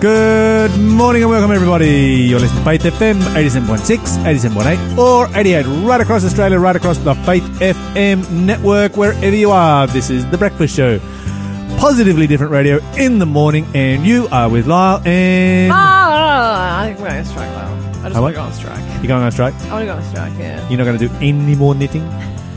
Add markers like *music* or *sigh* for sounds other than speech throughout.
Good morning and welcome everybody. You're listening to Faith FM 87.6, 87.8 or 88 right across Australia, right across the Faith FM network, wherever you are. This is The Breakfast Show. Positively different radio in the morning and you are with Lyle and... Ah, ah, ah, ah. I think we're going on strike, Lyle. I just Oh, want to go on strike. You're going on strike? I want to go on strike, yeah. You're not going to do any more knitting?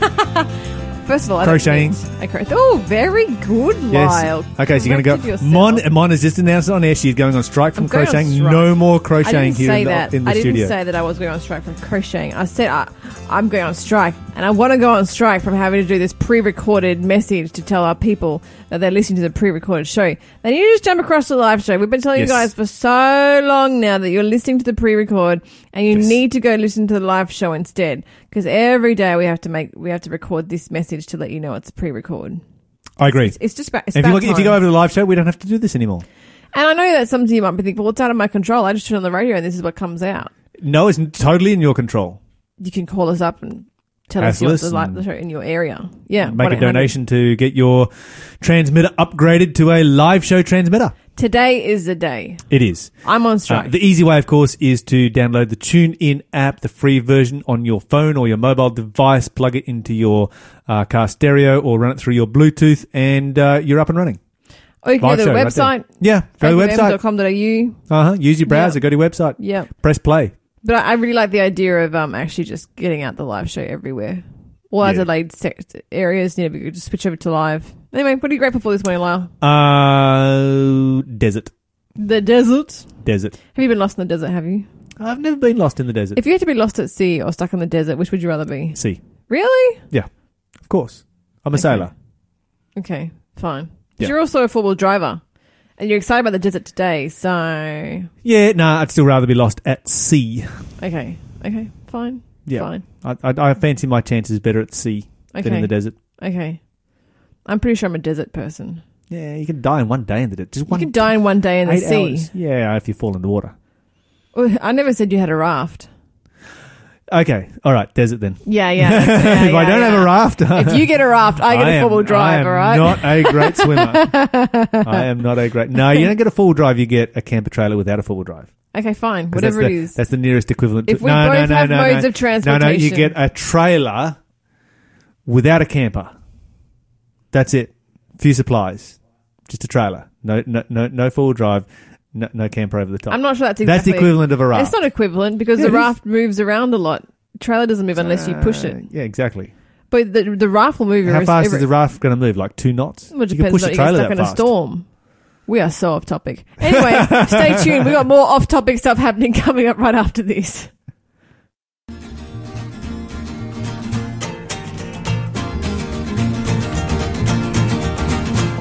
*laughs* First of all, I Crocheting. I cro- Oh, very good, Lyle. Okay, so you're going to go... Mon, Mon has just announced on air. She's going on strike from I'm crocheting. strike. No more crocheting here in the, that. in the I didn't studio. say that I was going on strike from crocheting. I said I, I'm going on strike, and I want to go on strike from having to do this pre-recorded message to tell our people that they're listening to the pre-recorded show. Then you just jump across to the live show. We've been telling Yes. you guys for so long now that you're listening to the pre-record, and you Yes. need to go listen to the live show instead. Because every day we have to make we have to record this message to let you know it's pre-record. I agree. It's, it's just about. It's if, you, about look- if you go over to the live show, we don't have to do this anymore. and I know that some of you might be thinking, well, it's out of my control. I just turn on the radio and this is what comes out. No, it's totally in your control. you can call us up and tell us us the, the show in your area. Yeah, Make a donation to get your transmitter upgraded to a live show transmitter. Today is the day. It is. I'm on Uh, strike. the easy way, of course, is to download the TuneIn app, the free version on your phone or your mobile device, plug it into your uh, car stereo or run it through your Bluetooth, and uh, you're up and running. or you can Live go to the show right website. Yeah, go to the website. faithfm.com.au. Uh-huh. Use your browser, Yeah. go to your website, Yeah. press play. But I I really like the idea of um actually just getting out the live show everywhere. All Yeah. Adelaide se- areas, you know, we could just switch over to live. Anyway, what are you grateful for this morning, Lyle? Uh, desert. The desert. Desert. Have you been lost in the desert, have you? I've never been lost in the desert. If you had to be lost at sea or stuck in the desert, which would you rather be? Sea. Really? Yeah. Of course. I'm a Okay. sailor. Okay, fine. But Yeah. you're also a four wheel driver. And you're excited about the desert today, so Yeah, nah, I'd still rather be lost at sea. okay, okay, fine, Yeah. fine, I, I, I fancy my chances better at sea than in the desert. okay. I'm pretty sure I'm a desert person. Yeah, you can die in one day in the desert. Just You one can die in one day in the eight sea. hours. Yeah, if you fall in the water. Oh, I never said you had a raft. Okay, all right, desert then. Yeah, yeah. *laughs* yeah, if I don't have a raft, *laughs* if you get a raft, I get a am- four wheel drive. I am all right. Not a great *laughs* swimmer. I am not a great. No, you don't get a four wheel drive. You get a camper trailer without a four wheel drive. okay, fine, Whatever that's it the, is. That's the nearest equivalent. If to, we no, both no, have no, modes of transportation, No, no, you get a trailer without a camper. That's it. Few supplies, just a trailer. No, no, no, no four wheel drive. No, no camper over the top. I'm not sure that's That's exactly. the equivalent of a raft. It's not equivalent because Yeah, the it is. raft moves around a lot. Trailer doesn't move unless you push it. Yeah, exactly. But the the raft will move. How every- fast every- is the raft going to move? Like two knots? Well, it you can depends push on a you get trailer stuck that in a fast. storm. We are so off topic. Anyway, *laughs* stay tuned. We got more off topic stuff happening *laughs* coming up right after this.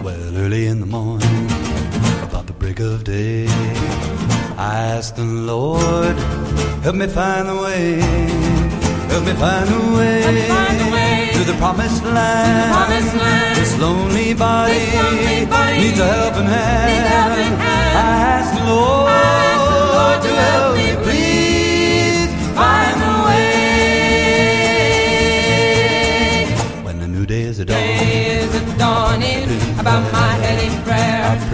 Well, early in the morning, about the break of day, I asked the Lord, help me find the way, help me find the way, find the way to the promised land. promised land. This lonely body, This lonely body needs a helping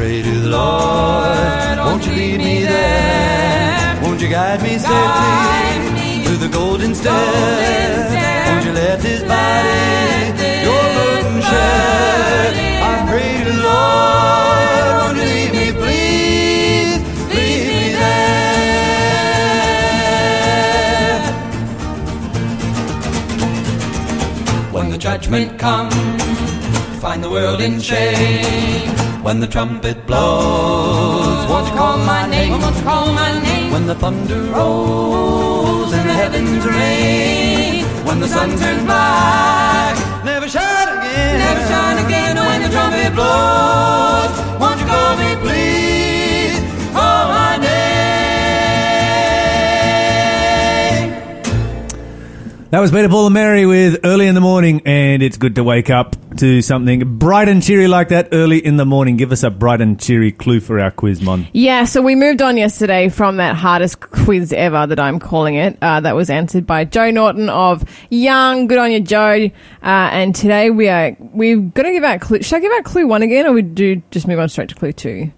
pray to the Lord, won't you lead me there? Won't you guide me safely to the golden stair? golden stair. Won't you let this body your burden share? I pray to the Lord, won't you lead me, please, lead me there? When the judgment comes, find the world in shame. When the trumpet blows, won't you call my name? Won't you call my name? When the thunder rolls and the heavens rain, when the sun turns black, never shine again, Never shine again When the trumpet blows, won't you call me, please, call my name? That was Peter Paul and Mary with Early in the Morning, and it's good to wake up to something bright and cheery like that early in the morning. Give us a bright and cheery clue for our quiz, Mon. Yeah, so we moved on yesterday from that hardest quiz ever that I'm calling it. Uh, that was answered by Joe Norton of Young. Good on you, Joe. Uh, and today we are we're going to give out clue. Should I give out clue one again, or we do just move on straight to clue two?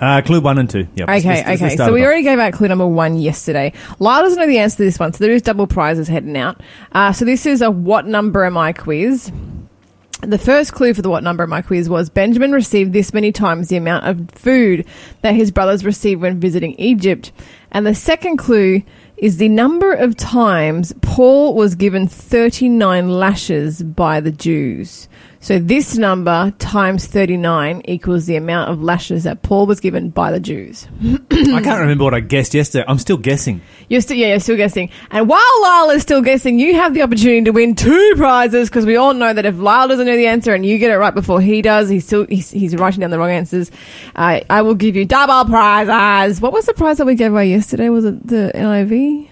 Uh, clue one and two. Yep. Okay, Let's- let's- let's okay. So we off. already gave out clue number one yesterday. Lyle doesn't know the answer to this one, so there is double prizes heading out. Uh, so this is a what number am I quiz. The first clue for the what number am my quiz was Benjamin received this many times the amount of food that his brothers received when visiting Egypt. And the second clue is the number of times Paul was given 39 lashes by the Jews. So this number times 39 equals the amount of lashes that Paul was given by the Jews. I can't remember what I guessed yesterday. I'm still guessing. You're still, yeah, you're still guessing. And while Lyle is still guessing, you have the opportunity to win two prizes because we all know that if Lyle doesn't know the answer and you get it right before he does, he's still he's, he's writing down the wrong answers. Uh, I will give you double prizes. What was the prize that we gave away yesterday? Was it the NIV?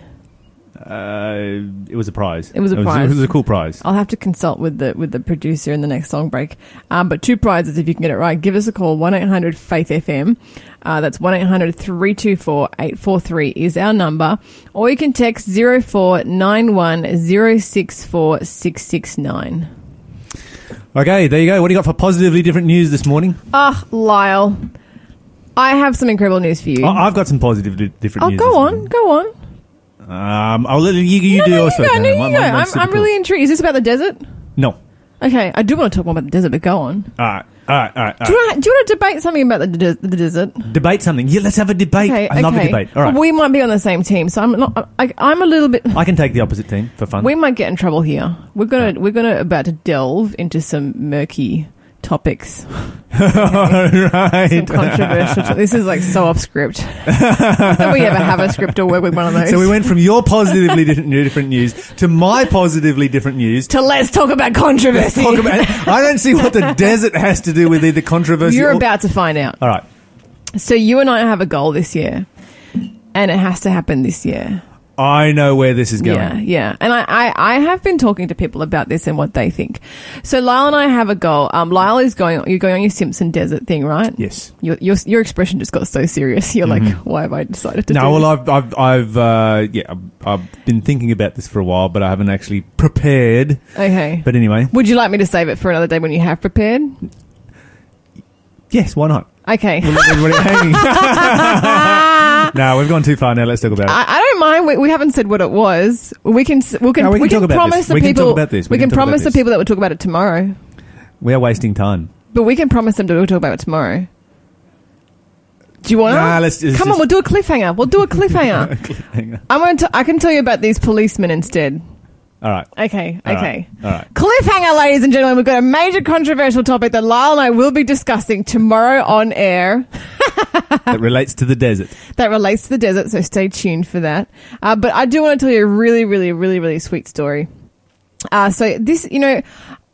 Uh, it was a prize. It was a prize. It prize. was a cool prize. I'll have to consult with the with the producer in the next song break. Um, but two prizes if you can get it right. Give us a call one eight hundred Faith FM. Uh, that's one 324 843 is our number, or you can text zero four nine one zero six four six six nine. Okay, there you go. What do you got for positively different news this morning? Ah, Lyle, I have some incredible news for you. Oh, I've got some positively different oh, news. go on, morning. go on. Um, I'll let you, you no, do no, yours you first. go, then. no, Mine- you go. mine- mine's I'm, I'm really intrigued. Is this about the desert? No. Okay, I do want to talk more about the desert, but go on. All right. All right. All right. All Do right. you, want to, do you want to debate something about the, de- the desert? Debate something. Yeah, let's have a debate. Okay, I love a debate. All right. We might be on the same team, so I'm not. I, I'm a little bit. I can take the opposite team for fun. We might get in trouble here. We're gonna we're gonna about to delve into some murky topics, *laughs* right. some controversial. to- this is like so off script. Not we ever have a script or work with one of those. So we went from your positively different, different news to my positively different news. to let's talk about controversy. Talk about, I don't see what the *laughs* desert has to do with either controversy. You're or, about to find out. All right. So you and I have a goal this year, and it has to happen this year. I know where this is going. Yeah, yeah. And I, I, I have been talking to people about this and what they think. So Lyle and I have a goal. Um, Lyle is going, you're going on your Simpson Desert thing, right? Yes. Your, your, your expression just got so serious. *laughs* You're like, why have I decided to Mm-hmm. No, well? I've, I've, I've, uh, yeah, I've, I've been thinking about this for a while, but I haven't actually prepared. Okay. But anyway, Would you like me to save it for another day when you have prepared? yes, why not? Okay. We'll everybody hanging. no, we've gone too far now. Let's talk about it. I, I mind. We, we haven't said what it was. We can we can No, we can talk about promise this. the We can people. talk about this. We, We can, can talk about promise the this. people that we'll talk about it tomorrow. We are wasting time. But we can promise them that we'll talk about it tomorrow. Do you want to? Nah, let's just- Come on, we'll do a cliffhanger. We'll do a *laughs* cliffhanger. I'm going to. I can tell you about these policemen instead. All right. Okay. All okay. right. All right. Cliffhanger, ladies and gentlemen. We've got a major controversial topic that Lyle and I will be discussing tomorrow on air *laughs* that relates to the desert. that relates to the desert. So stay tuned for that. Uh, but I do want to tell you a really, really, really, really sweet story. Uh, so this, you know,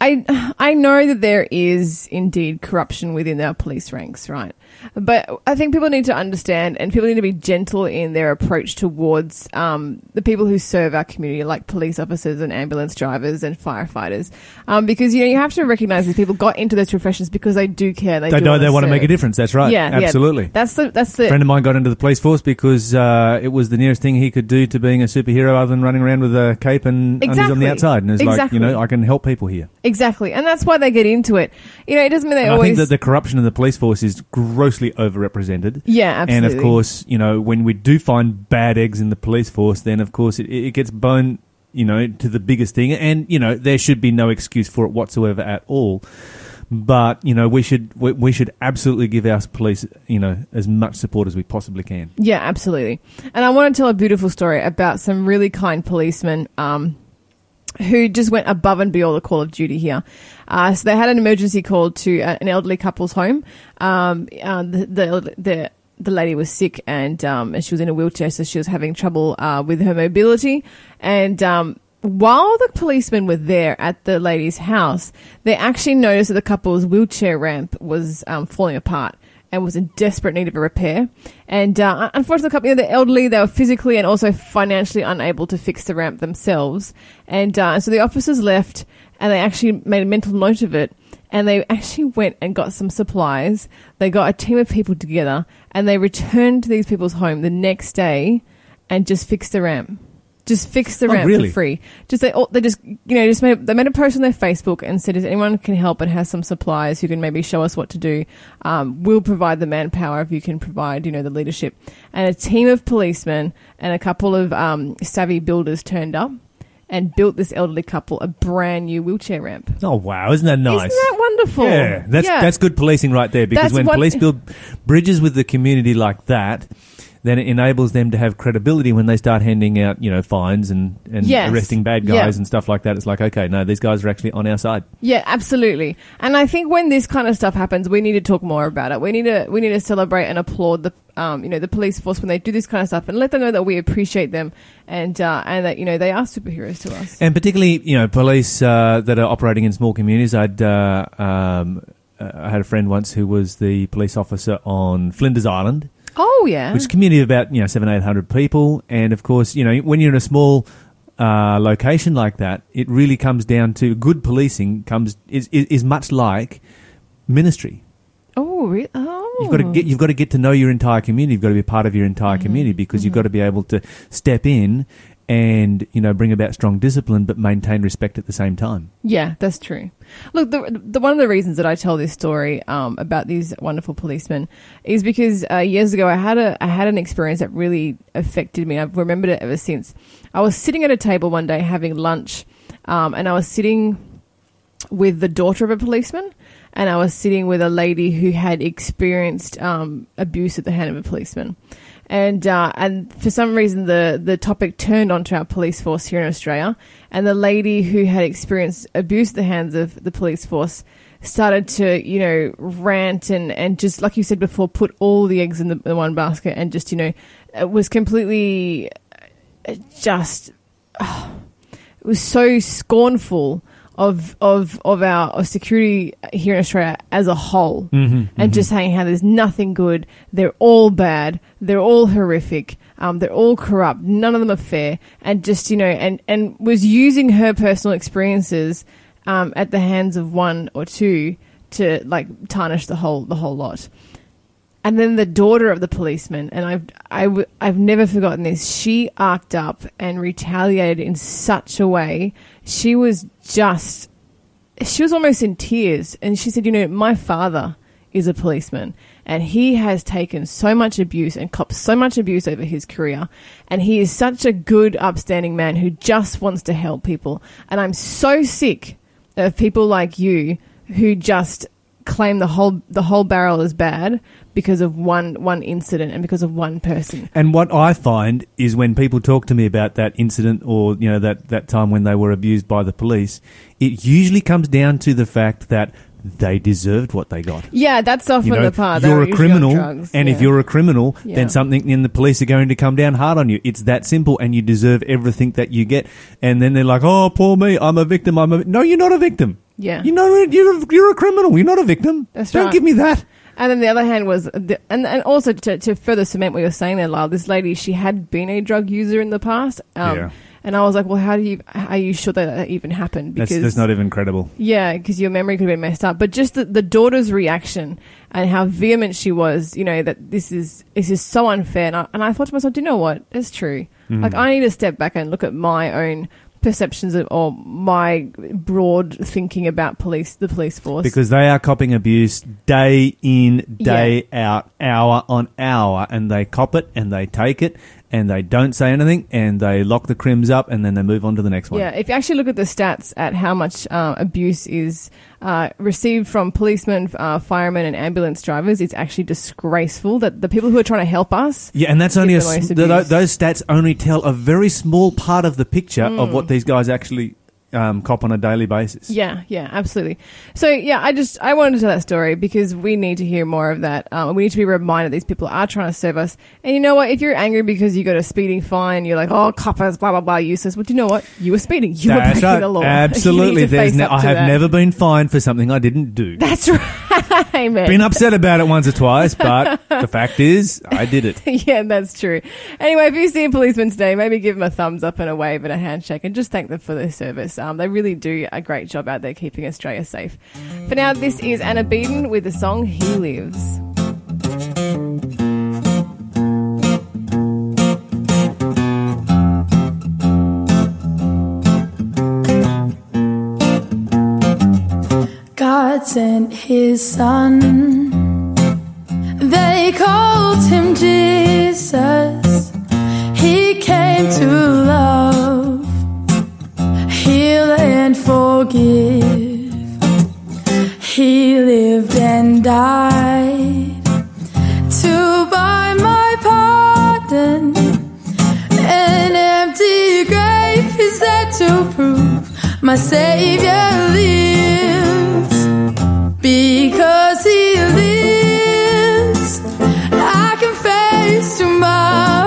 I I know that there is indeed corruption within our police ranks, right? But I think people need to understand, and people need to be gentle in their approach towards um, the people who serve our community, like police officers and ambulance drivers and firefighters, um, because you know you have to recognize these people got into those professions because they do care. They, They, do know they want to make a difference. That's right. Yeah, yeah. Absolutely. That's the that's the A friend of mine got into the police force because uh, it was the nearest thing he could do to being a superhero other than running around with a cape and undies on the outside. And it's like, you know, I can help people here. exactly, and that's why they get into it. You know, it doesn't mean they And I always. think that the corruption in the police force is grossly overrepresented. yeah, absolutely. And of course, you know, when we do find bad eggs in the police force, then of course it, it gets blown, you know, to the biggest thing. And, you know, there should be no excuse for it whatsoever at all. But, you know, we should, we, we should absolutely give our police, you know, as much support as we possibly can. Yeah, absolutely. And I want to tell a beautiful story about some really kind policemen um, who just went above and beyond the call of duty here. Uh, so they had an emergency call to uh, an elderly couple's home. Um, uh, the, the the the lady was sick and um, and she was in a wheelchair, so she was having trouble uh, with her mobility. And um, while the policemen were there at the lady's house, they actually noticed that the couple's wheelchair ramp was um, falling apart and was in desperate need of a repair. And uh, unfortunately, the couple, know, the elderly, they were physically and also financially unable to fix the ramp themselves. And uh, so the officers left and they actually made a mental note of it. And they actually went and got some supplies. They got a team of people together and they returned to these people's home the next day and just fixed the ramp. Just fix the Oh, ramp really? for free. Just they, all- they just you know just made they made a post on their Facebook and said if anyone can help and has some suppliers who can maybe show us what to do, um, we'll provide the manpower if you can provide you know the leadership. And a team of policemen and a couple of um, savvy builders turned up and built this elderly couple a brand new wheelchair ramp. Oh wow, isn't that nice? Isn't that wonderful? Yeah, that's that's good policing right there. Because That's when what- police build bridges with the community like that, then it enables them to have credibility when they start handing out, you know, fines and, and Yes. arresting bad guys Yeah. and stuff like that. It's like, okay, no, these guys are actually on our side. Yeah, absolutely. And I think when this kind of stuff happens, we need to talk more about it. We need to we need to celebrate and applaud the um, you know the police force when they do this kind of stuff and let them know that we appreciate them and uh, and that you know they are superheroes to us. And particularly, you know, police uh, that are operating in small communities. I'd uh, um, uh, I had a friend once who was the police officer on Flinders Island, Oh yeah, which is a community of about you know seven eight hundred people. And of course, you know, when you're in a small uh, location like that, it really comes down to good policing. Comes is is, is much like ministry. oh really? oh You've got to get you've got to get to know your entire community. You've got to be part of your entire community because you've got to be able to step in and you know bring about strong discipline, but maintain respect at the same time. Yeah, that's true. Look, the, the one of the reasons that I tell this story um, about these wonderful policemen is because uh, years ago I had a I had an experience that really affected me. I've remembered it ever since. I was sitting at a table one day having lunch, um, and I was sitting with the daughter of a policeman, and I was sitting with a lady who had experienced um, abuse at the hand of a policeman. And uh, and for some reason the the topic turned onto our police force here in Australia, and the lady who had experienced abuse at the hands of the police force started to you know rant and and just like you said before, put all the eggs in the, the one basket, and just you know it was completely uh, just *sighs* it was so scornful of of of our of security here in Australia as a whole, and just saying how there's nothing good. They're all bad. They're all horrific. Um, they're all corrupt. None of them are fair. And just you know, and and was using her personal experiences um, at the hands of one or two to like tarnish the whole the whole lot. And then the daughter of the policeman, and I've I w- I've never forgotten this. She arced up and retaliated in such a way. She was just, she was almost in tears, and she said, "You know, my father is a policeman, and he has taken so much abuse and copped so much abuse over his career, and he is such a good, upstanding man who just wants to help people. And I'm so sick of people like you who just claim the whole the whole barrel is bad because of one one incident and because of one person. And what I find is when people talk to me about that incident or you know that that time when they were abused by the police, it usually comes down to the fact that they deserved what they got. Yeah, that's often You know, the part. You're a criminal, drugs, and if you're a criminal, Yeah. then something in the police are going to come down hard on you. It's that simple, and you deserve everything that you get. And then they're like, "Oh, poor me, I'm a victim. I'm a no. You're not a victim. Yeah, You know, you're you're a criminal. You're not a victim. That's Don't right. give me that. And then the other hand was, the, and and also to, to further cement what you're saying there, Lyle. This lady, she had been a drug user in the past. Um, Yeah. And I was like, well, how do you? Are you sure that that even happened? That's, that's not even credible. Yeah, because your memory could have been messed up. But just the, the daughter's reaction and how vehement she was, you know, that this is this is so unfair. And I, and I thought to myself, do you know what? It's true. Mm. Like I need to step back and look at my own perceptions of, or my broad thinking about police, the police force. Because they are copping abuse day in, day out, hour on hour, and they cop it and they take it and they don't say anything and they lock the crims up and then they move on to the next one. Yeah, if you actually look at the stats at how much uh, abuse is uh, received from policemen, uh, firemen, and ambulance drivers, it's actually disgraceful that the people who are trying to help us. Yeah, and that's only a, the most s- th- those stats only tell a very small part of the picture of what these guys actually um, cop on a daily basis. Yeah, yeah, absolutely. So yeah, I just I wanted to tell that story because we need to hear more of that. Um, we need to be reminded these people are trying to serve us. And you know what? If you're angry because you got a speeding fine, you're like, oh, coppers, blah blah blah, useless. But do you know what? You were speeding. You were breaking right. the law. Absolutely. *laughs* You need to There's ne- I have that. never been fined for something I didn't do. That's *laughs* right, man. Been upset about it once or twice, but the fact is, I did it. *laughs* yeah, that's true. Anyway, if you see a policeman today, maybe give him a thumbs up and a wave and a handshake and just thank them for their service. Um, they really do a great job out there keeping Australia safe. For now, this is Anna Beaton with the song He Lives. God sent his son. They called him Jesus. He came to love. Forgive. He lived and died to buy my pardon. An empty grave is there to prove my Savior lives. Because He lives, I can face tomorrow.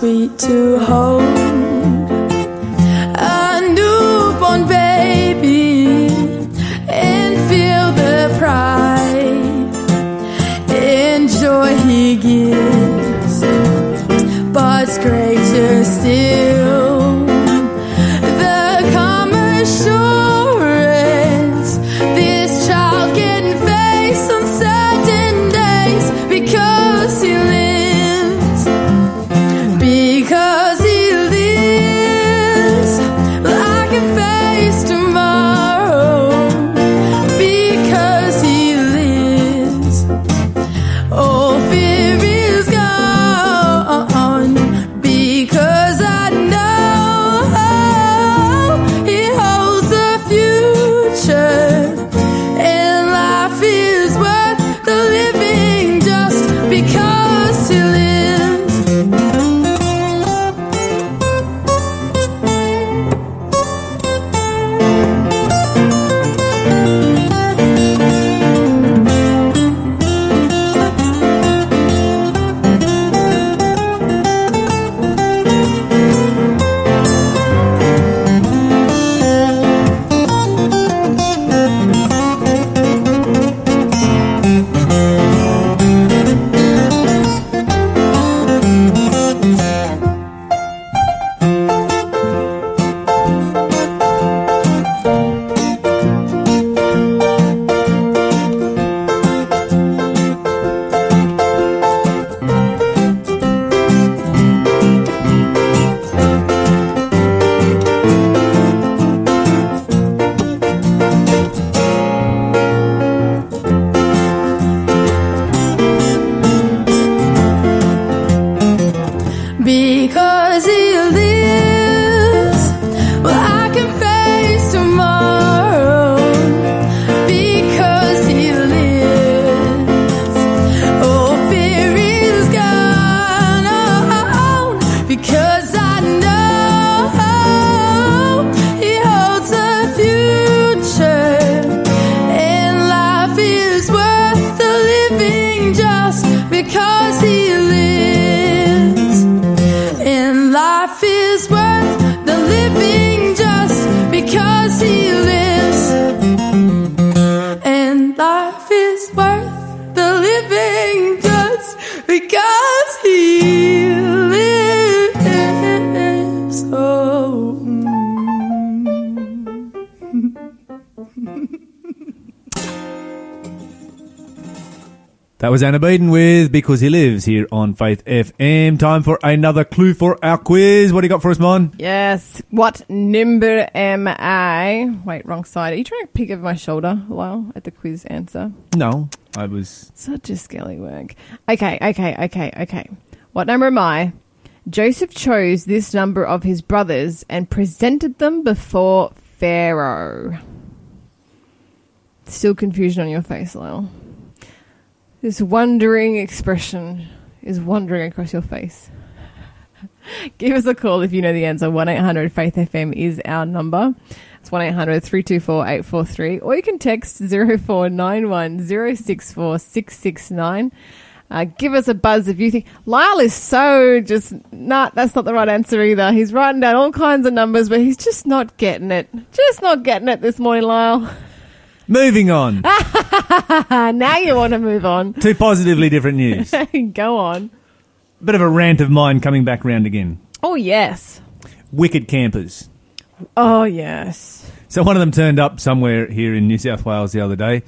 Sweet to hold was Anna Baden with Because He Lives here on Faith FM. Time for another clue for our quiz. What do you got for us, Mon? Yes. What number am I? Wait, wrong side. Are you trying to pick over my shoulder, Lyle, at the quiz answer? No, I was. Such a skelly work. Okay, okay, okay, okay. What number am I? Joseph chose this number of his brothers and presented them before Pharaoh. Still confusion on your face, Lyle. This wondering expression is wandering across your face. *laughs* Give us a call if you know the answer. 1 800 Faith FM is our number. It's 1 800 324 843. Or you can text 0491 064 669. Uh, give us a buzz if you think Lyle is so just not. That's not the right answer either. He's writing down all kinds of numbers, but he's just not getting it. Just not getting it this morning, Lyle. *laughs* Moving on *laughs* now you want to move on. to positively different news. *laughs* Go on. bit of a rant of mine coming back round again. Oh yes. Wicked campers. Oh yes. So one of them turned up somewhere here in New South Wales the other day,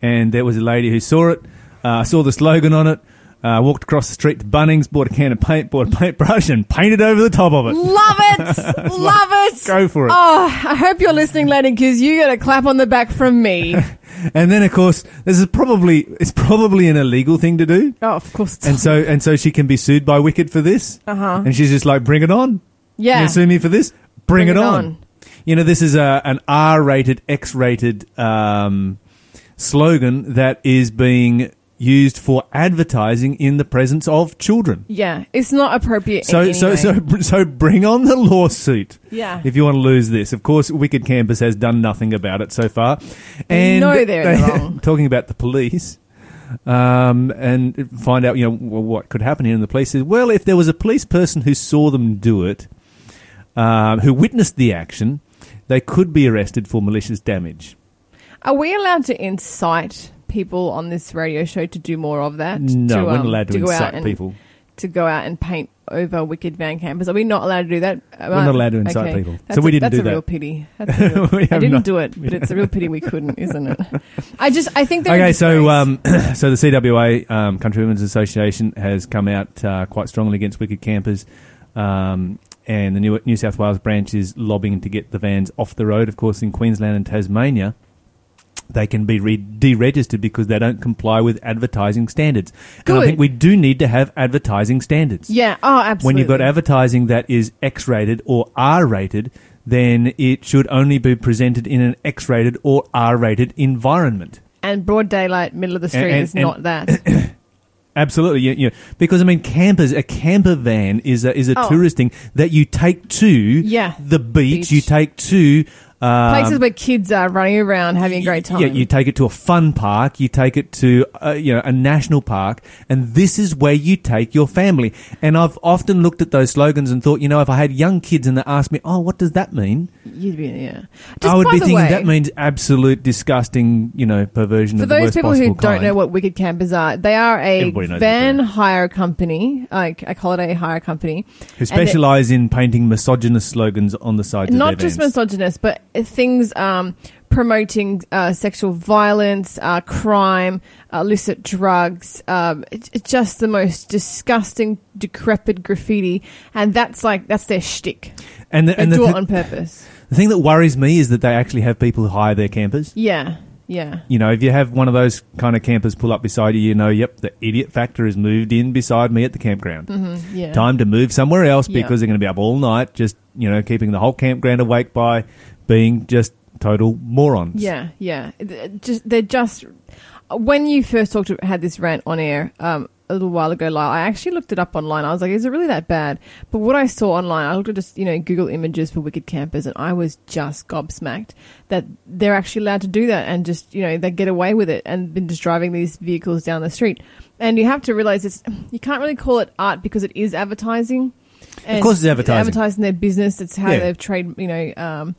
and there was a lady who saw it, uh, saw the slogan on it, uh, walked across the street to Bunnings, bought a can of paint, bought a paintbrush, and painted over the top of it. Love it. *laughs* Love it. Go for it. Oh, I hope you're listening, lady, because you get a clap on the back from me. *laughs* And then, of course, this is probably it's probably an illegal thing to do, oh, of course. It's and so and so she can be sued by Wicked for this. Uh-huh. And she's just like, bring it on. yeah. You sue me for this? Bring, Bring it, it on. on. You know, this is a, an R-rated, X-rated um, slogan that is being used for advertising in the presence of children. Yeah, it's not appropriate. So, so, so, so, bring on the lawsuit. Yeah. If you want to lose this, of course, Wicked Campers has done nothing about it so far. And know they're in the wrong. *laughs* talking about the police, um, and find out, you know, what could happen here. And the police says, well, if there was a police person who saw them do it, um, who witnessed the action, they could be arrested for malicious damage. Are we allowed to incite people on this radio show to do more of that? No, to, we're not um, allowed to, go out incite and, people. to go out and paint over wicked van campers. Are we not allowed to do that? We're not allowed to incite people. That's So we a, didn't that's do a that. real pity. *laughs* That's a real, pity. We I didn't not- do it, but it's a real pity we *laughs* couldn't, isn't it? I just, I think *laughs* they're Okay, so um, *clears throat* so the CWA um, Country Women's Association has come out uh, quite strongly against wicked campers, um, and the New, New South Wales branch is lobbying to get the vans off the road. Of course, in Queensland and Tasmania, they can be re- deregistered because they don't comply with advertising standards. And I think we do need to have advertising standards. yeah, oh, absolutely. When you've got advertising that is X-rated or R-rated, then it should only be presented in an X-rated or R-rated environment. and broad daylight, middle of the street and- is and- not that. *coughs* Absolutely, you, you, because I mean, campers. A camper van is a is a Oh. tourist thing that you take to Yeah. the beach. Beach. You take to um, Places where kids are running around having a great time. Yeah, you take it to a fun park. You take it to uh, you know a national park, and this is where you take your family. And I've often looked at those slogans and thought, you know, if I had young kids and they asked me, "Oh, what does that mean?" You'd be, yeah. Just I would be thinking way, that means absolute, disgusting, you know, perversion For of the those people who don't kind. know what Wicked Campers are, they are a van hire company, like a holiday hire company. who specialise in painting misogynist slogans on the sides of Not just misogynist, but things um, promoting uh, sexual violence, uh, crime, illicit drugs, um, it's just the most disgusting, decrepit graffiti, and that's like that's their shtick. and the, They and the, do it on purpose. the thing that worries me is that they actually have people who hire their campers. Yeah, yeah. You know, if you have one of those kind of campers pull up beside you, you know, yep, the idiot factor has moved in beside me at the campground. Mm-hmm, Yeah. Time to move somewhere else because they're going to be up all night, just you know, keeping the whole campground awake by being just total morons. Yeah, yeah. Just they're just when you first talked had this rant on air um, a little while ago, Lyle, I actually looked it up online. I was like, is it really that bad? But what I saw online, I looked at just you know Google images for wicked campers, and I was just gobsmacked that they're actually allowed to do that and just you know they get away with it and been just driving these vehicles down the street. And you have to realize it's you can't really call it art because it is advertising. And course it's advertising. Advertising their business. It's how Yeah. they've trade, you know, um,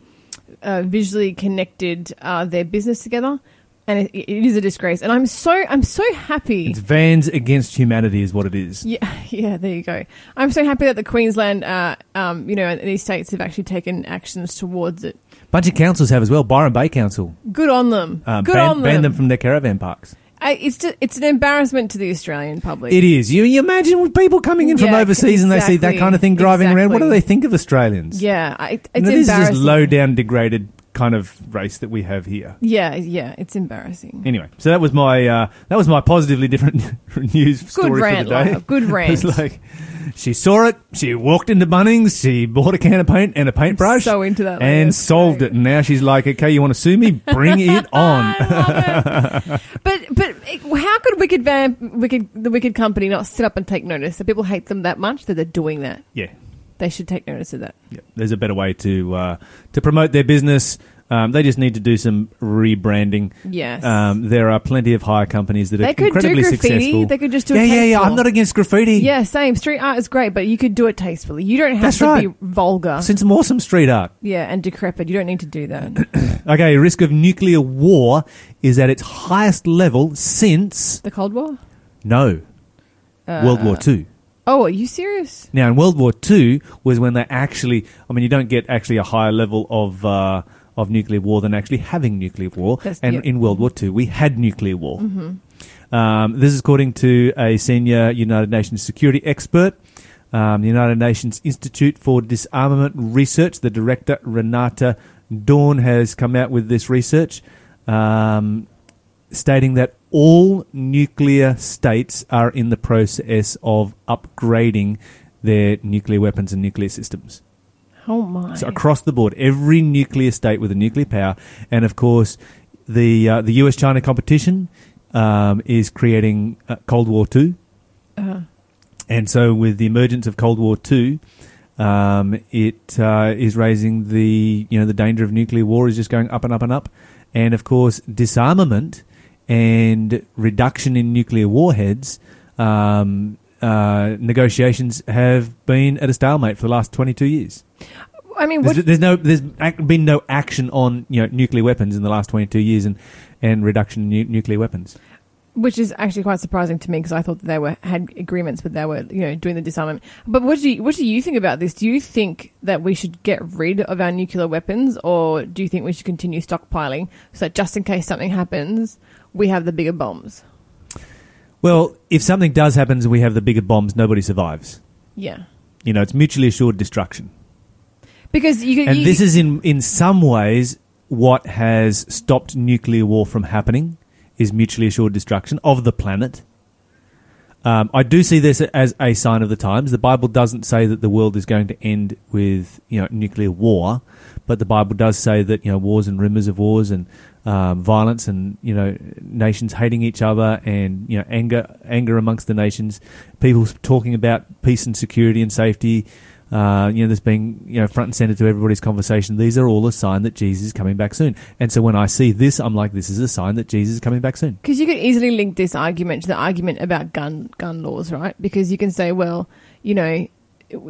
uh, visually connected uh, their business together, and it, it is a disgrace. And I'm so I'm so happy. It's vans against humanity, is what it is. Yeah, *laughs* yeah. There you go. I'm so happy that the Queensland, uh, um, you know, and these states have actually taken actions towards it. bunch of councils have as well. Byron Bay Council Good on them. um, Good ban- on them. banned them from their caravan parks. I, it's just, it's an embarrassment to the Australian public. It is. You, you imagine with people coming in from Yeah, overseas and they see that exactly. kind of thing driving around. What do Exactly. they think of Australians? Yeah, I, it's is embarrassing. just low down, degraded kind of race that we have here. Yeah, yeah, it's embarrassing. Anyway, so that was my uh, that was my positively different *laughs* news Good story rant, for the day. Lyle. Good *laughs* rant. It's like she saw it, she walked into Bunnings, she bought a can of paint and a paintbrush, so into that. and solved it. And now she's like, "Okay, you want to sue me? Bring it *laughs* on." It. but but how could Wicked Van, Wicked the Wicked Company not sit up and take notice? That people hate them that much that they're doing that. yeah, They should take notice of that. yeah. There's a better way to uh, to promote their business. Um, they just need to do some rebranding. Yes. Um, there are plenty of hire companies that are they could do incredibly graffiti. successful. They could just do yeah, it yeah, yeah. I'm not against graffiti. Yeah, same. Street art is great, but you could do it tastefully. You don't have That's to right. be vulgar. Seen some awesome street art. yeah, and decrepit. You don't need to do that. *coughs* Okay, risk of nuclear war is at its highest level since the Cold War. no Uh, World War Two. Oh, are you serious? Now, in World War II was when they actually, I mean, you don't get actually a higher level of uh, of nuclear war than actually having nuclear war. That's- and yeah. in World War II, we had nuclear war. Um, this is according to a senior United Nations security expert. Um, the United Nations Institute for Disarmament Research, the director Renata Dwan has come out with this research, um, stating that all nuclear states are in the process of upgrading their nuclear weapons and nuclear systems. Oh my! So across the board, every nuclear state with a nuclear power, and of course, the uh, the US China competition um, is creating uh, Cold War two, Uh, and so with the emergence of Cold War two, um, it uh, is raising the you know the danger of nuclear war is just going up and up and up, and of course disarmament and reduction in nuclear warheads. Um, uh, negotiations have been at a stalemate for the last 22 years. I mean, There's, there's no, there's been no action on you know nuclear weapons in the last 22 years, and and reduction in nu- nuclear weapons. which is actually quite surprising to me because I thought that they were had agreements, but they were you know doing the disarmament. But what do you what do you think about this? Do you think that we should get rid of our nuclear weapons, or do you think we should continue stockpiling so that just in case something happens, we have the bigger bombs? Well, if something does happen and we have the bigger bombs, nobody survives. Yeah, You know, it's mutually assured destruction. because you And you, this is in in some ways what has stopped nuclear war from happening is mutually assured destruction of the planet. Um, I do see this as a sign of the times. The Bible doesn't say that the world is going to end with you know nuclear war, but the Bible does say that you know wars and rumors of wars and um, violence and you know nations hating each other and you know anger anger amongst the nations, people talking about peace and security and safety. Uh, you know, this being you know front and center to everybody's conversation. These are all a sign that Jesus is coming back soon. And so when I see this, I'm like, this is a sign that Jesus is coming back soon. Because you could easily link this argument to the argument about gun gun laws, right? Because you can say, well, you know,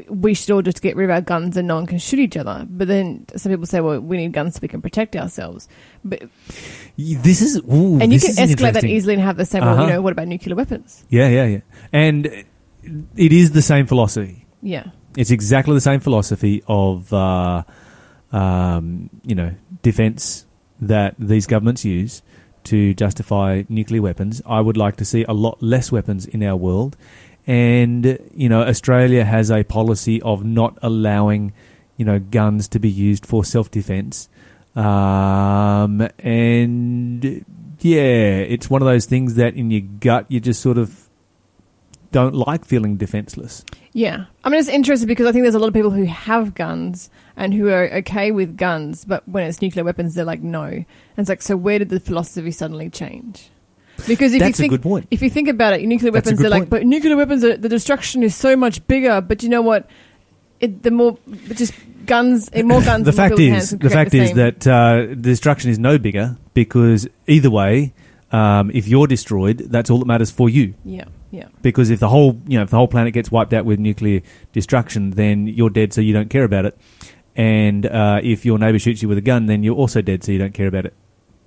we should all just get rid of our guns and no one can shoot each other. But then some people say, well, we need guns so we can protect ourselves. But This is ooh, and you can escalate that easily and have the same. Well, Uh-huh. you know, what about nuclear weapons? Yeah, yeah, yeah. And it is the same philosophy. Yeah, It's exactly the same philosophy of, uh, um, you know, defense that these governments use to justify nuclear weapons. I would like to see a lot less weapons in our world. And, you know, Australia has a policy of not allowing, you know, guns to be used for self defense. Um, and, yeah, it's one of those things that in your gut you just sort of don't like feeling defenseless. yeah. I'm just interested because I think there's a lot of people who have guns and who are okay with guns, but when it's nuclear weapons, they're like no. And it's like, so where did the philosophy suddenly change? Because if That's you think. If you think about it, nuclear That's weapons, they're like, but nuclear weapons, are, the destruction is so much bigger. But you know what? It, the more, just guns, more guns. the fact is, the fact is that uh, the destruction is no bigger because either way, um, if you're destroyed, that's all that matters for you. yeah, yeah, Because if the whole, you know, if the whole planet gets wiped out with nuclear destruction, then you're dead, so you don't care about it. And uh, if your neighbor shoots you with a gun, then you're also dead, so you don't care about it.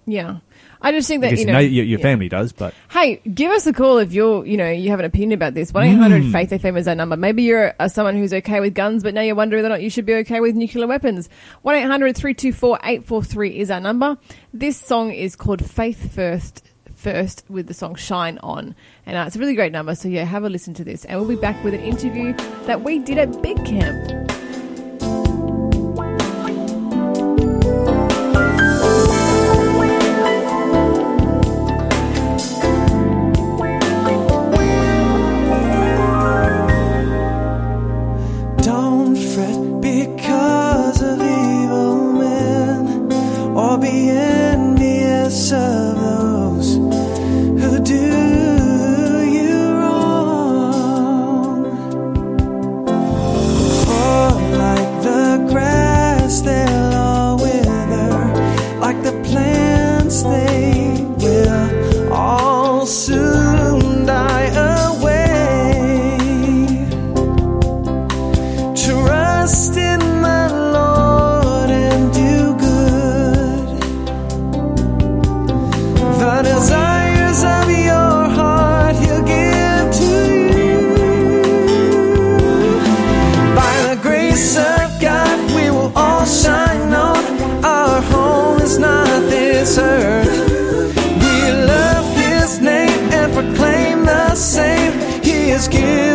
yeah. I just think that you your, know your, your yeah. family does, but Hey, give us a call if you're, you know, you have an opinion about this. One eight hundred Mm. Faith FM is our number. Maybe you're uh, someone who's okay with guns, but now you're wondering whether or not you should be okay with nuclear weapons. One 324 843 is our number. This song is called Faith First. First with the song Shine On. And uh, it's a really great number. So, yeah, have a listen to this. And we'll be back with an interview that we did at Big Camp. is given.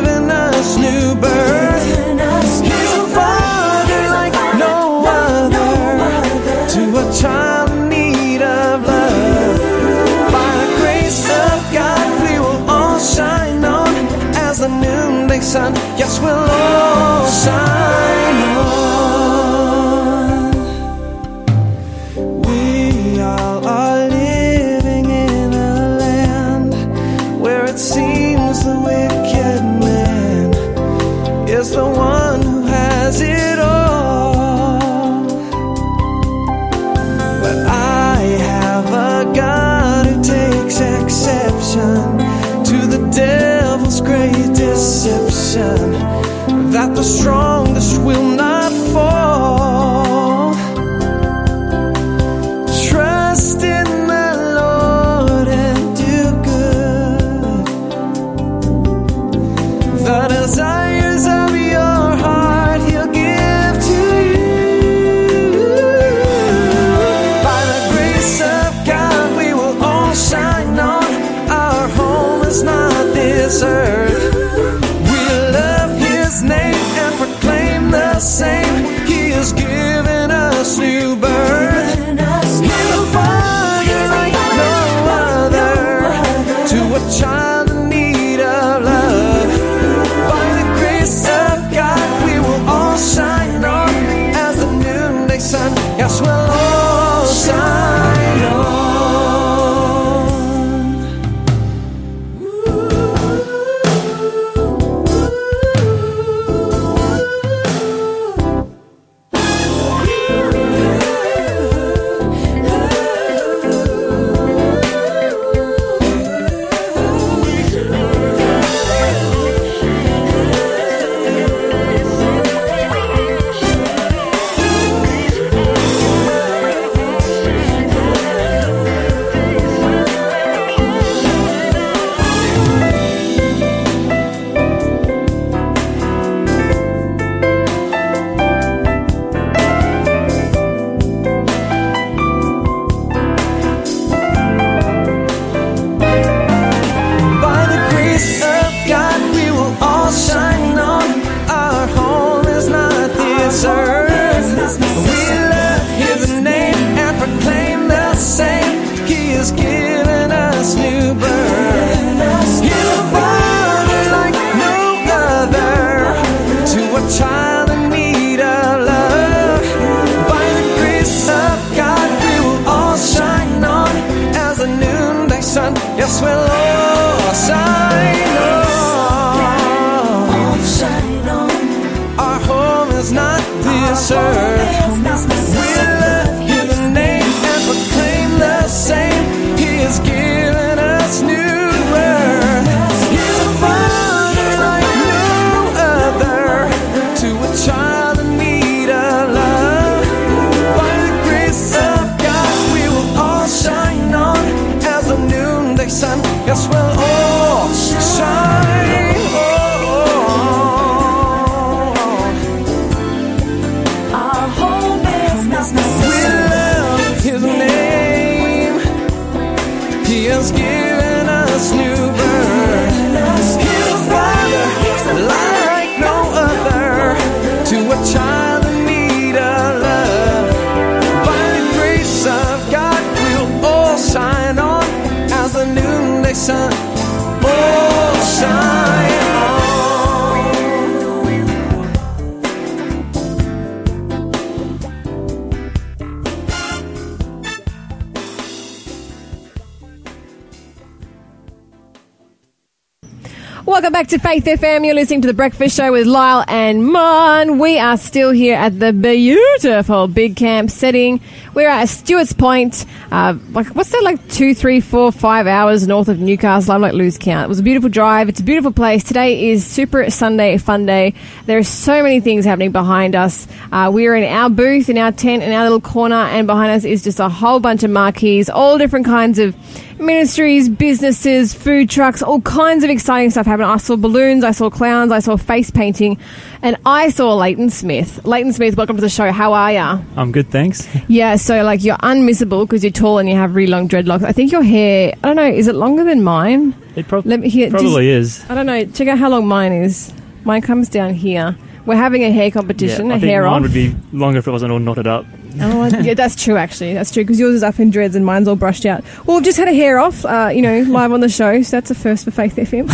Back to Faith FM. You're listening to The Breakfast Show with Lyle and Mon. We are still here at the beautiful Big Camp setting. We're at Stuarts Point. Uh, like, what's that, like two, three, four, five hours north of Newcastle? I'm like lose count. It was a beautiful drive. It's a beautiful place. Today is Super Sunday Fun Day. There are so many things happening behind us. Uh, we are in our booth, in our tent, in our little corner, and behind us is just a whole bunch of marquees, all different kinds of ministries, businesses, food trucks, all kinds of exciting stuff happened. I saw balloons, I saw clowns, I saw face painting, and I saw Leighton Smith. Leighton Smith, welcome to the show. How are ya? I'm good, thanks. *laughs* Yeah, so like you're unmissable because you're tall and you have really long dreadlocks. I think your hair, I don't know, is it longer than mine? It prob- Let me hear. probably is. I don't know. Check out how long mine is. Mine comes down here. We're having a hair competition, yeah, I a hair mine off. would be longer if it wasn't all knotted up. Oh, yeah, that's true. Actually, that's true because yours is up in dreads and mine's all brushed out. Well, we've just had a hair off, uh, you know, *laughs* live on the show, so that's a first for Faith FM.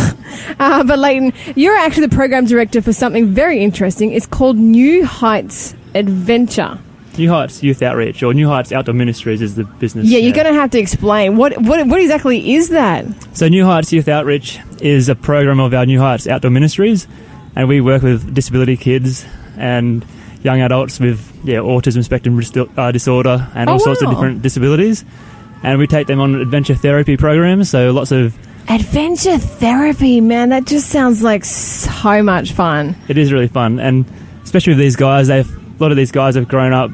*laughs* uh, but Leighton, you're actually the program director for something very interesting. It's called New Heights Adventure. New Heights Youth Outreach or New Heights Outdoor Ministries is the business. Yeah, you're going to have to explain what what what exactly is that? So New Heights Youth Outreach is a program of our New Heights Outdoor Ministries, and we work with disability kids and young adults with yeah autism spectrum uh, disorder and Oh, all sorts of different disabilities. And we take them on adventure therapy programs. So lots of Adventure therapy, man. That just sounds like so much fun. it is really fun, and especially with these guys, they've a lot of these guys have grown up,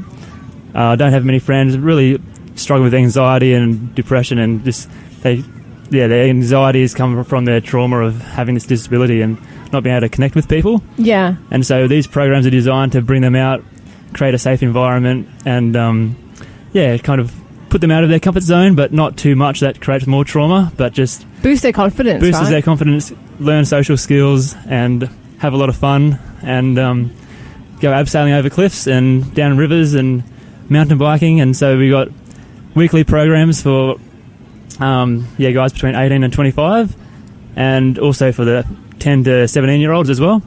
uh, don't have many friends, really struggle with anxiety and depression, and just they, yeah, their anxiety has come from their trauma of having this disability and not being able to connect with people. Yeah. And so these programs are designed to bring them out, create a safe environment, and um, yeah, kind of put them out of their comfort zone, but not too much that creates more trauma, but just Boost their confidence, boosters right? their confidence, learn social skills, and have a lot of fun, and um, go abseiling over cliffs and down rivers and mountain biking. And so we got weekly programs for um, yeah guys between 18 and 25, and also for the 10 to 17 year olds as well.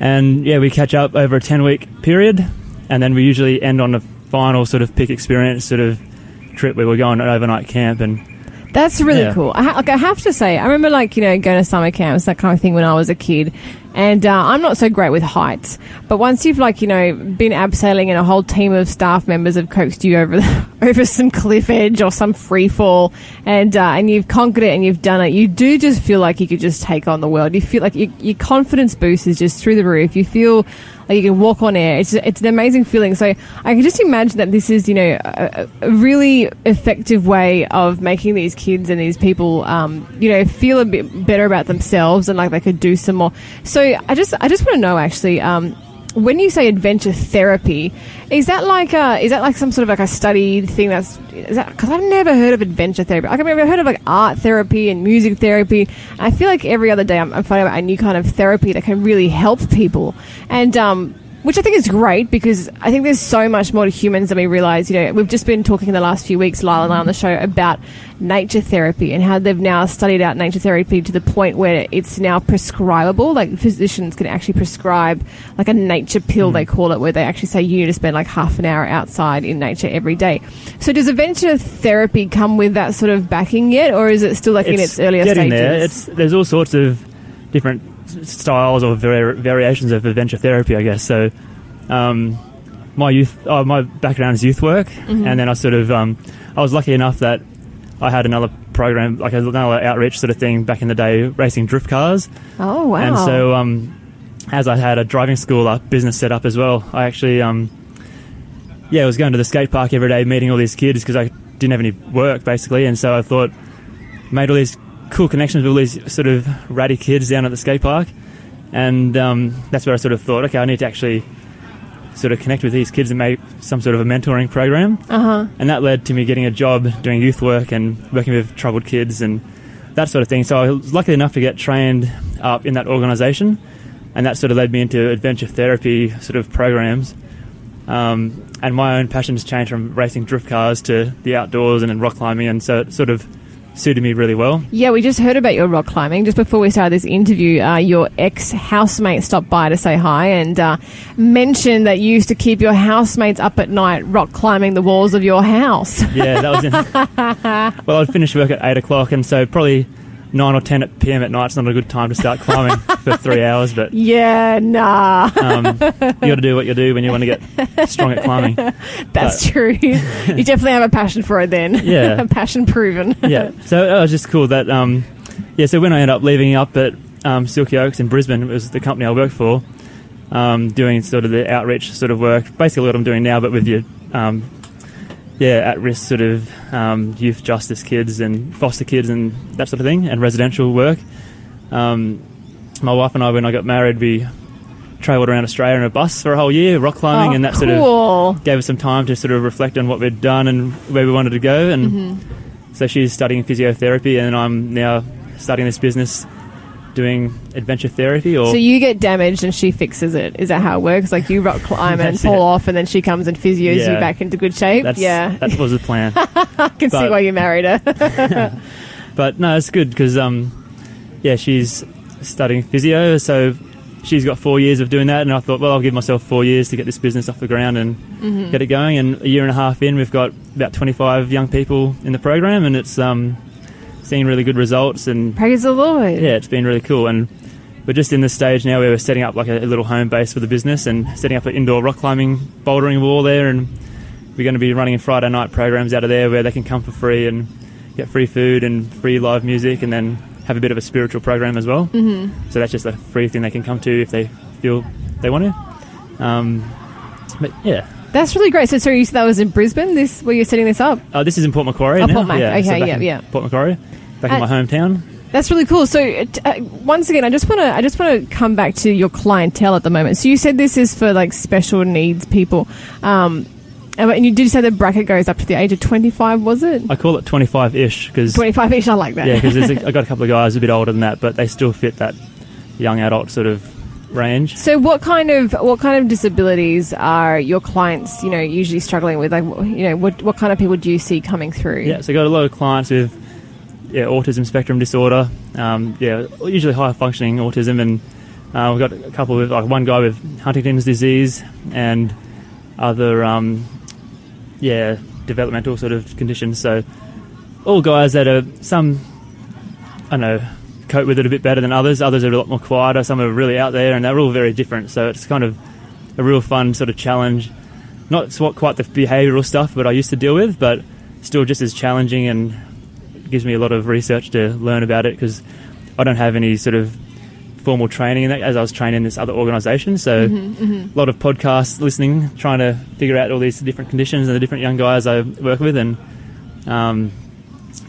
And yeah, we catch up over a 10 week period, and then we usually end on a final sort of pick experience sort of trip where we're going an overnight camp and That's really Yeah. cool. I, ha- like, I have to say, I remember like you know going to summer camps, that kind of thing when I was a kid. And uh, I'm not so great with heights, but once you've like you know been abseiling and a whole team of staff members have coaxed you over the, *laughs* over some cliff edge or some free fall, and uh, and you've conquered it and you've done it, you do just feel like you could just take on the world. You feel like your, your confidence boost is just through the roof. You feel like you can walk on air. It's it's an amazing feeling. So I can just imagine that this is you know a, a really effective way of making these kids and these people um, you know feel a bit better about themselves and like they could do some more. So I just I just want to know actually. Um, when you say adventure therapy, is that like a, is that like some sort of like a studied thing? That's because I've never heard of adventure therapy. Like I've heard of like art therapy and music therapy. I feel like every other day I'm, I'm finding out a new kind of therapy that can really help people, and um, which I think is great because I think there's so much more to humans than we realize. You know, we've just been talking in the last few weeks, Lyle and I on the show about nature therapy and how they've now studied out nature therapy to the point where it's now prescribable. Like physicians can actually prescribe like a nature pill, mm. they call it, where they actually say you need to spend like half an hour outside in nature every day. So does adventure therapy come with that sort of backing yet, or is it still like in its earlier getting stages? there. It's there's all sorts of different styles or vari- variations of adventure therapy, I guess. So, um, my youth, oh, my background is youth work, Mm-hmm. and then I sort of, um, I was lucky enough that I had another program, like another outreach sort of thing back in the day, racing drift cars, oh wow! and so um, as I had a driving school up business set up as well, I actually, um, yeah, I was going to the skate park every day, meeting all these kids because I didn't have any work basically, and so I thought made all these cool connections with all these sort of ratty kids down at the skate park, and um, that's where I sort of thought, okay, I need to actually sort of connect with these kids and make some sort of a mentoring program, uh-huh. and that led to me getting a job doing youth work and working with troubled kids and that sort of thing. So I was lucky enough to get trained up in that organisation, and that sort of led me into adventure therapy sort of programs. Um, and my own passions changed from racing drift cars to the outdoors and then rock climbing, and so it sort of suited me really well. Yeah, we just heard about your rock climbing. Just before we started this interview, uh, your ex housemate stopped by to say hi and uh, mentioned that you used to keep your housemates up at night rock climbing the walls of your house. Yeah, that was *laughs* in. well, I'd finish work at eight o'clock, and so probably nine or ten at p.m. at night's not a good time to start climbing *laughs* for three hours. But yeah, nah, um, you got to do what you do when you want to get strong at climbing. *laughs* that's true. you definitely have a passion for it then. Yeah. *laughs* passion proven. yeah, so it was just cool that um, yeah. So when I ended up leaving up at um, Silky Oaks in Brisbane, it was the company I worked for, um, doing sort of the outreach sort of work, basically what I'm doing now, but with your um, yeah at risk sort of um, youth justice kids and foster kids and that sort of thing, and residential work. Um, my wife and I, when I got married, we travelled around Australia in a bus for a whole year, rock climbing, Oh, and that sort of gave us some time to sort of reflect on what we'd done and where we wanted to go. And Mm-hmm. so she's studying physiotherapy, and I'm now starting this business doing adventure therapy or So you get damaged and she fixes it. Is that how it works? Like you rock climb *laughs* and fall it. off, and then she comes and physios you back into good shape. that's yeah, that was the plan. *laughs* I can see why you married her. *laughs* But no, it's good because um, yeah, she's studying physio, so she's got four years of doing that, and I thought, well, I'll give myself four years to get this business off the ground and Mm-hmm. get it going. And a year and a half in, we've got about 25 young people in the program, and it's um, seeing really good results. And Praise the Lord. yeah, it's been really cool. And we're just in this stage now where we're setting up like a, a little home base for the business and setting up an indoor rock climbing bouldering wall there. And we're going to be running Friday night programs out of there where they can come for free and get free food and free live music and then have a bit of a spiritual program as well. Mm-hmm. So that's just a free thing they can come to if they feel they want to. Um, but yeah, That's really great. So, sorry, you said that was in Brisbane. This where you're setting this up. Oh, this is in Port Macquarie Oh, now. Port Mac. Yeah, Okay, back yeah, yeah. Port Macquarie, back in Uh, my hometown. That's really cool. So, uh, uh, once again, I just want to I just want to come back to your clientele at the moment. So, you said this is for like special needs people, um, and you did say the bracket goes up to the age of 25. Was it I call it 25-ish because 25 ish? I like that. Yeah, because *laughs* I got a couple of guys a bit older than that, but they still fit that young adult sort of range. So what kind of what kind of disabilities are your clients, you know, usually struggling with? Like, you know, what what kind of people do you see coming through? Yeah, so I got a lot of clients with yeah, autism spectrum disorder. Um, yeah, usually high functioning autism, and uh, we've got a couple with like one guy with Huntington's disease and other um, yeah developmental sort of conditions. So all guys that are some I don't know cope with it a bit better than others. Others are a lot more quieter. Some are really out there, and they're all very different. So it's kind of a real fun sort of challenge. Not quite the behavioural stuff, but I used to deal with, but still just as challenging and gives me a lot of research to learn about it because I don't have any sort of formal training in that as I was trained in this other organisation. So a lot of podcasts, listening, trying to figure out all these different conditions and the different young guys I work with, and um,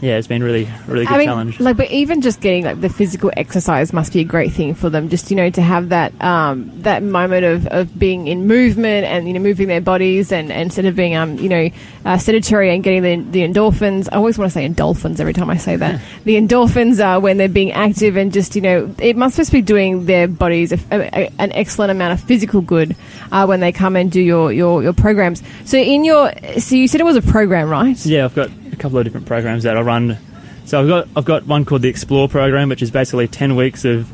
yeah, it's been really really good I mean, challenge. like, but even just getting like the physical exercise must be a great thing for them. Just you know, to have that um, that moment of, of being in movement and you know moving their bodies and, and instead of being um you know uh, sedentary and getting the, the endorphins. I always want to say endorphins every time I say that. the endorphins are when they're being active and just you know it must just be doing their bodies a, a, an excellent amount of physical good uh, when they come and do your, your your programs. So in your so you said it was a program, right? Yeah, I've got couple of different programs that I run. So I've got I've got one called the Explore program, which is basically ten weeks of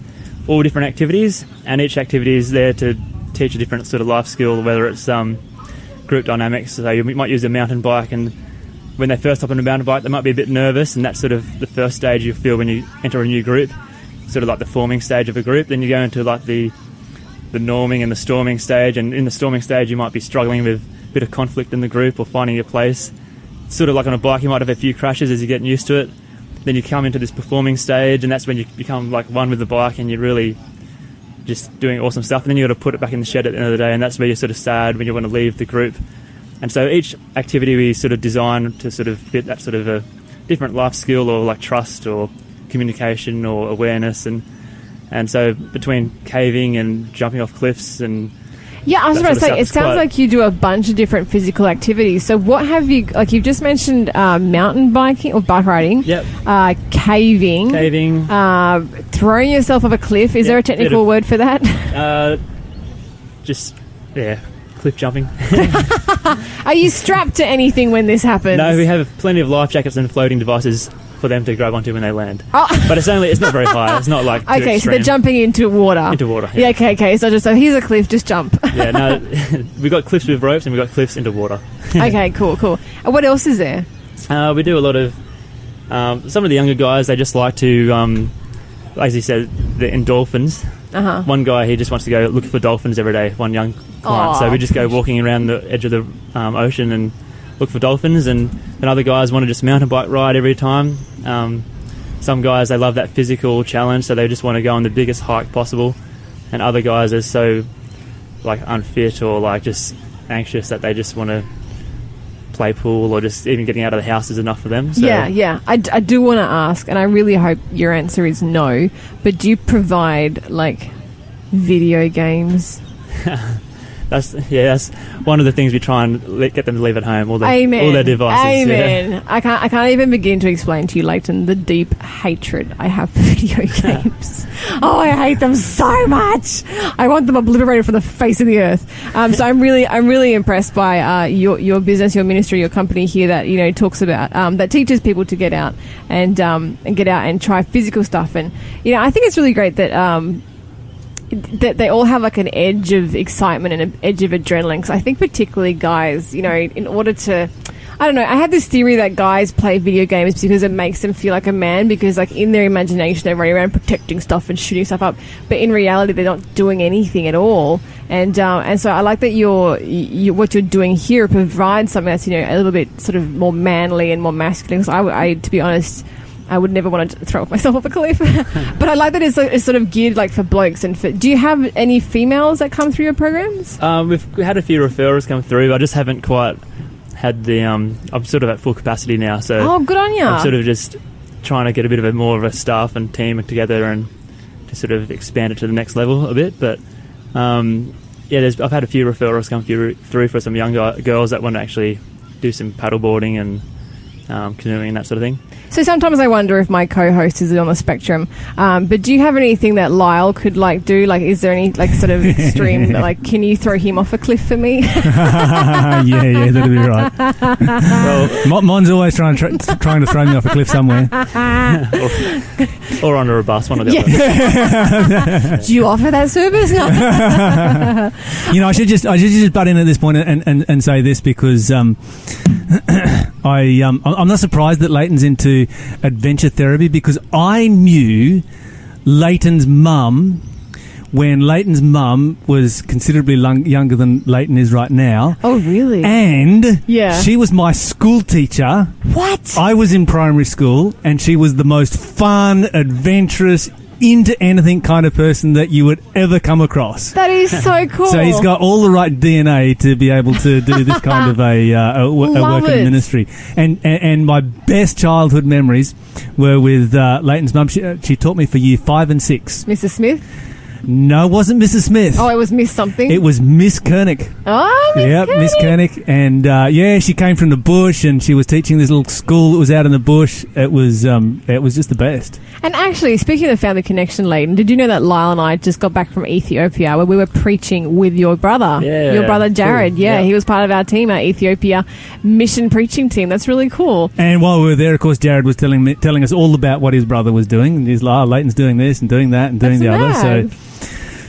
all different activities, and each activity is there to teach a different sort of life skill, whether it's um, group dynamics. So you might use a mountain bike, and when they first hop on a mountain bike, they might be a bit nervous, and that's sort of the first stage you feel when you enter a new group, sort of like the forming stage of a group. Then you go into like the the norming and the storming stage, and in the storming stage, you might be struggling with a bit of conflict in the group or finding your place sort of like on a bike, you might have a few crashes as you're getting used to it. Then you come into this performing stage, and that's when you become like one with the bike, and you're really just doing awesome stuff. And then you got to put it back in the shed at the end of the day, and that's where you're sort of sad when you want to leave the group. And so each activity we sort of design to sort of fit that sort of a different life skill or like trust or communication or awareness and and so between caving and jumping off cliffs and Yeah, I was about to say, it sounds quite- like you do a bunch of different physical activities. So, what have you, like, you've just mentioned uh, mountain biking or bike riding, yep uh, caving, caving uh, throwing yourself off a cliff. Is Yeah, there a technical of- word for that? *laughs* uh, just yeah cliff jumping *laughs* Are you strapped to anything when this *laughs* happens? No, we have plenty of life jackets and floating devices for them to grab onto when they land. Oh. But it's only it's not very high. It's not like *laughs* Okay, so they're jumping into water. into water. yeah. Yeah, okay, okay. So just so here's a cliff, just jump. yeah. No, *laughs* we got cliffs with ropes and we got cliffs into water. *laughs* okay, cool, cool. And what else is there? Uh, we do a lot of um, some of the younger guys. They just like to, um, as he said, the endorphins. Uh huh. One guy he just wants to go look for dolphins every day. One young client, Aw, so we just go walking around the edge of the um, ocean and look for dolphins. And, then other guys want to just mountain bike ride every time. Um, some guys they love that physical challenge, so they just want to go on the biggest hike possible. And other guys are so like unfit or like just anxious that they just want to play pool or just even getting out of the house is enough for them. So, yeah, yeah. I, d- I do want to ask, and I really hope your answer is no, but do you provide like video games? *laughs* that's yeah, that's one of the things we try and let, get them to leave at home. All their Amen. all their devices. yeah. Amen. I can't. I can't even begin to explain to you, Leighton, the deep hatred I have for *laughs* video *laughs* games. oh, I hate them so much. I want them obliterated from the face of the earth. Um, so I'm really, I'm really impressed by uh, your your business, your ministry, your company here that you know talks about um, that teaches people to get out and um, and get out and try physical stuff. And you know, I think it's really great that. That they all have like an edge of excitement and an edge of adrenaline. Because I think particularly guys, you know, in order to, I don't know, I had this theory that guys play video games because it makes them feel like a man. Because like in their imagination, they're running around protecting stuff and shooting stuff up, but in reality, they're not doing anything at all. And um, and so I like that you're you, what you're doing here provides something that's you know a little bit sort of more manly and more masculine. 'Cause I, I, to be honest. I would never want to throw *laughs* myself off a cliff, *laughs* but I like that it's, it's sort of geared like for blokes and for. Do you have any females that come through your programs? Um, we've had a few referrals come through. I just haven't quite had the. Um, I'm sort of at full capacity now, so Oh, good on you! I'm sort of just trying to get a bit of a more of a staff and team together and to sort of expand it to the next level a bit. But um, yeah, there's, I've had a few referrals come through, through for some young girls that want to actually do some paddleboarding and um, canoeing and that sort of thing. So sometimes I wonder if my co-host is on the spectrum. Um, but do you have anything that Lyle could like do? Like, is there any like sort of *laughs* extreme? like, can you throw him off a cliff for me? *laughs* yeah, yeah, that'd be right. well, Mon- Mon's always trying to trying to throw me off a cliff somewhere. or, or under a bus, one of the other. *laughs* do you offer that service? No. You know, I should just I should just butt in at this point and, and, and say this because um, *clears throat* I um, I'm not surprised that Leighton's into adventure therapy because I knew Leighton's mum when Leighton's mum was considerably lung- younger than Leighton is right now. oh, really? And Yeah. she was my school teacher. what? I was in primary school, and she was the most fun, adventurous, into anything kind of person that you would ever come across. that is so *laughs* cool. So he's got all the right DNA to be able to do this kind of a, uh, a, a *laughs* work in it. ministry. And, and and my best childhood memories were with uh, Leighton's mum. She, uh, she taught me for year five and six. Mrs. Smith. No, it wasn't Mrs. Smith. Oh, it was Miss something. It was Miss Koenig. oh, Miss Yep, Miss Koenig. And uh, yeah, she came from the bush and she was teaching this little school that was out in the bush. It was um, it was just the best. And actually, speaking of family connection, Leighton, did you know that Lyle and I just got back from Ethiopia where we were preaching with your brother? Yeah, Your brother Jared. cool. Yeah, Yeah. he was part of our team, our Ethiopia mission preaching team. That's really cool. And while we were there, of course, Jared was telling me, telling us all about what his brother was doing. And he's like, oh, Leighton's doing this and doing that and doing That's the other. So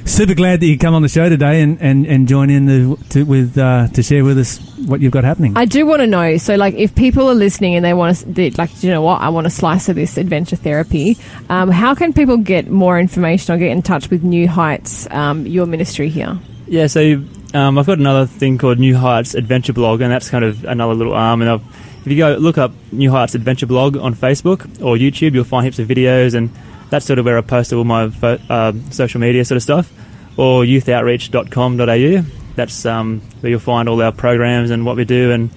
super glad that you come on the show today and, and, and join in the, to, with uh, to share with us what you've got happening. I do want to know. So, like, if people are listening and they want to, they, like, you know what, I want a slice of this adventure therapy. Um, how can people get more information or get in touch with New Heights, um, your ministry here? Yeah, so um, I've got another thing called New Heights Adventure Blog, and that's kind of another little arm. And I've, if you go look up New Heights Adventure Blog on Facebook or YouTube, you'll find heaps of videos, and that's sort of where I post all my uh, social media sort of stuff. Or youthoutreach.com.au. That's um, where you'll find all our programs and what we do, and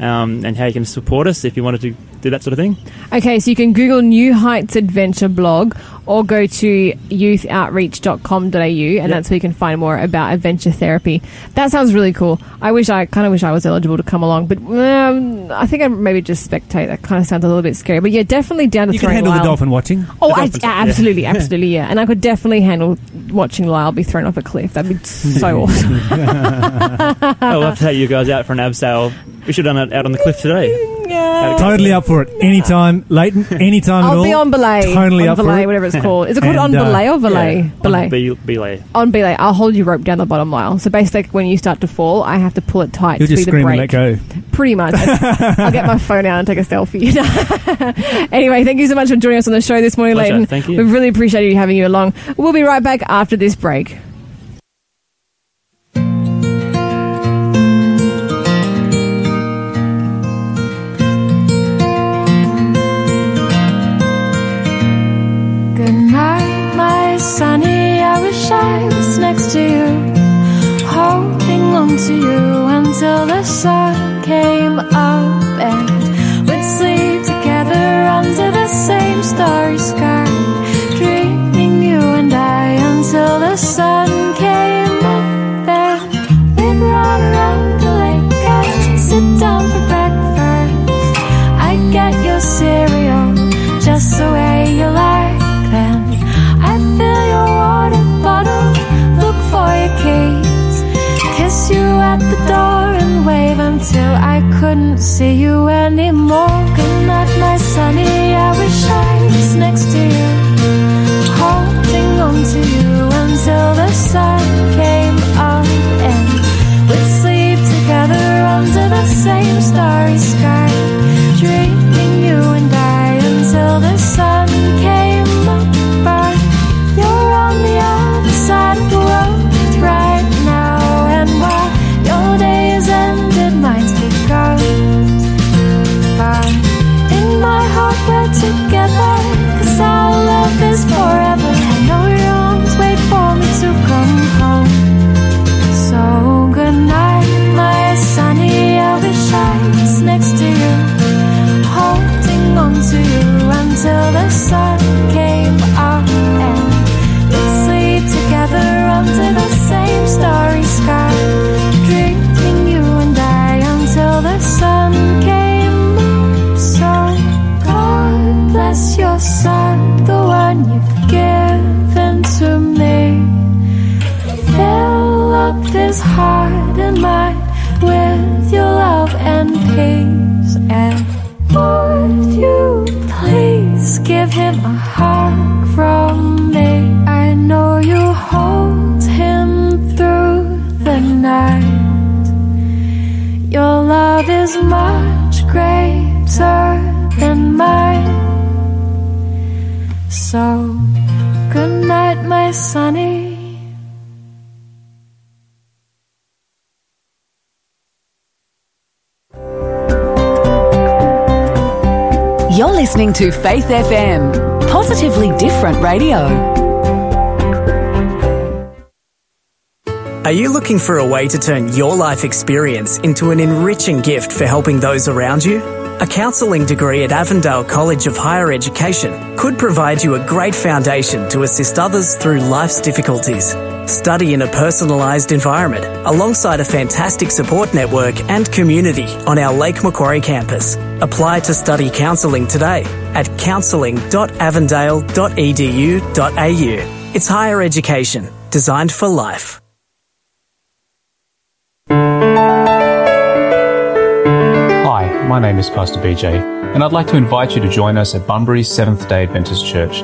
um, and how you can support us if you wanted to do that sort of thing. Okay, so you can Google New Heights Adventure blog or go to youthoutreach.com.au and that's where you can find more about adventure therapy. That sounds really cool. I wish I kind of wish I was eligible to come along, but um, I think I'd maybe just spectate. That kind of sounds a little bit scary. But yeah, definitely down to you can throwing handle the dolphin watching. Oh, The I, dolphins, yeah, yeah. absolutely, *laughs* absolutely, yeah. And I could definitely handle watching Lyle be thrown off a cliff. That'd be so *laughs* awesome. *laughs* oh, we'll have to take you guys out for an abseil. We should have done it out on the cliff today. Yeah. Totally up for it. Anytime, Leighton, anytime at I'll all. be on belay. Totally on up for belay, it. whatever it's called. Is it called And, on uh, belay or belay? Yeah, belay. On be- belay. on belay, I'll hold your rope down the bottom Lyle. So basically, when you start to fall, I have to pull it tight You'll to just be the scream and brake. let go. Pretty much. *laughs* I'll get my phone out and take a selfie. *laughs* anyway, thank you so much for joining us on the show this morning, Pleasure. Leighton. Thank you. We really appreciate you having you along. We'll be right back after this break. Was next to you, heart and mind with your love and peace. And would you please give him a hug from me? I know you hold him through the night. Your love is much greater than mine. So, listening to Faith FM, positively different radio. Are you looking for a way to turn your life experience into an enriching gift for helping those around you? A counselling degree at Avondale College of Higher Education could provide you a great foundation to assist others through life's difficulties. Study in a personalised environment alongside a fantastic support network and community on our Lake Macquarie campus. Apply to study counselling today at counselling.avondale.edu.au. It's higher education designed for life. Hi, my name is Pastor BJ, and I'd like to invite you to join us at Bunbury Seventh Day Adventist Church.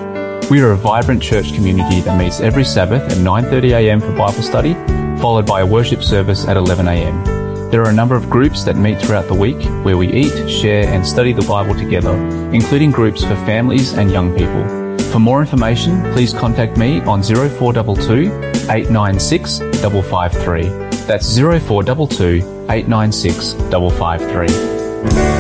We are a vibrant church community that meets every Sabbath at 9:30am for Bible study, followed by a worship service at 11am. There are a number of groups that meet throughout the week where we eat, share, and study the Bible together, including groups for families and young people. For more information, please contact me on 0422 896 553. That's 0422 896 553.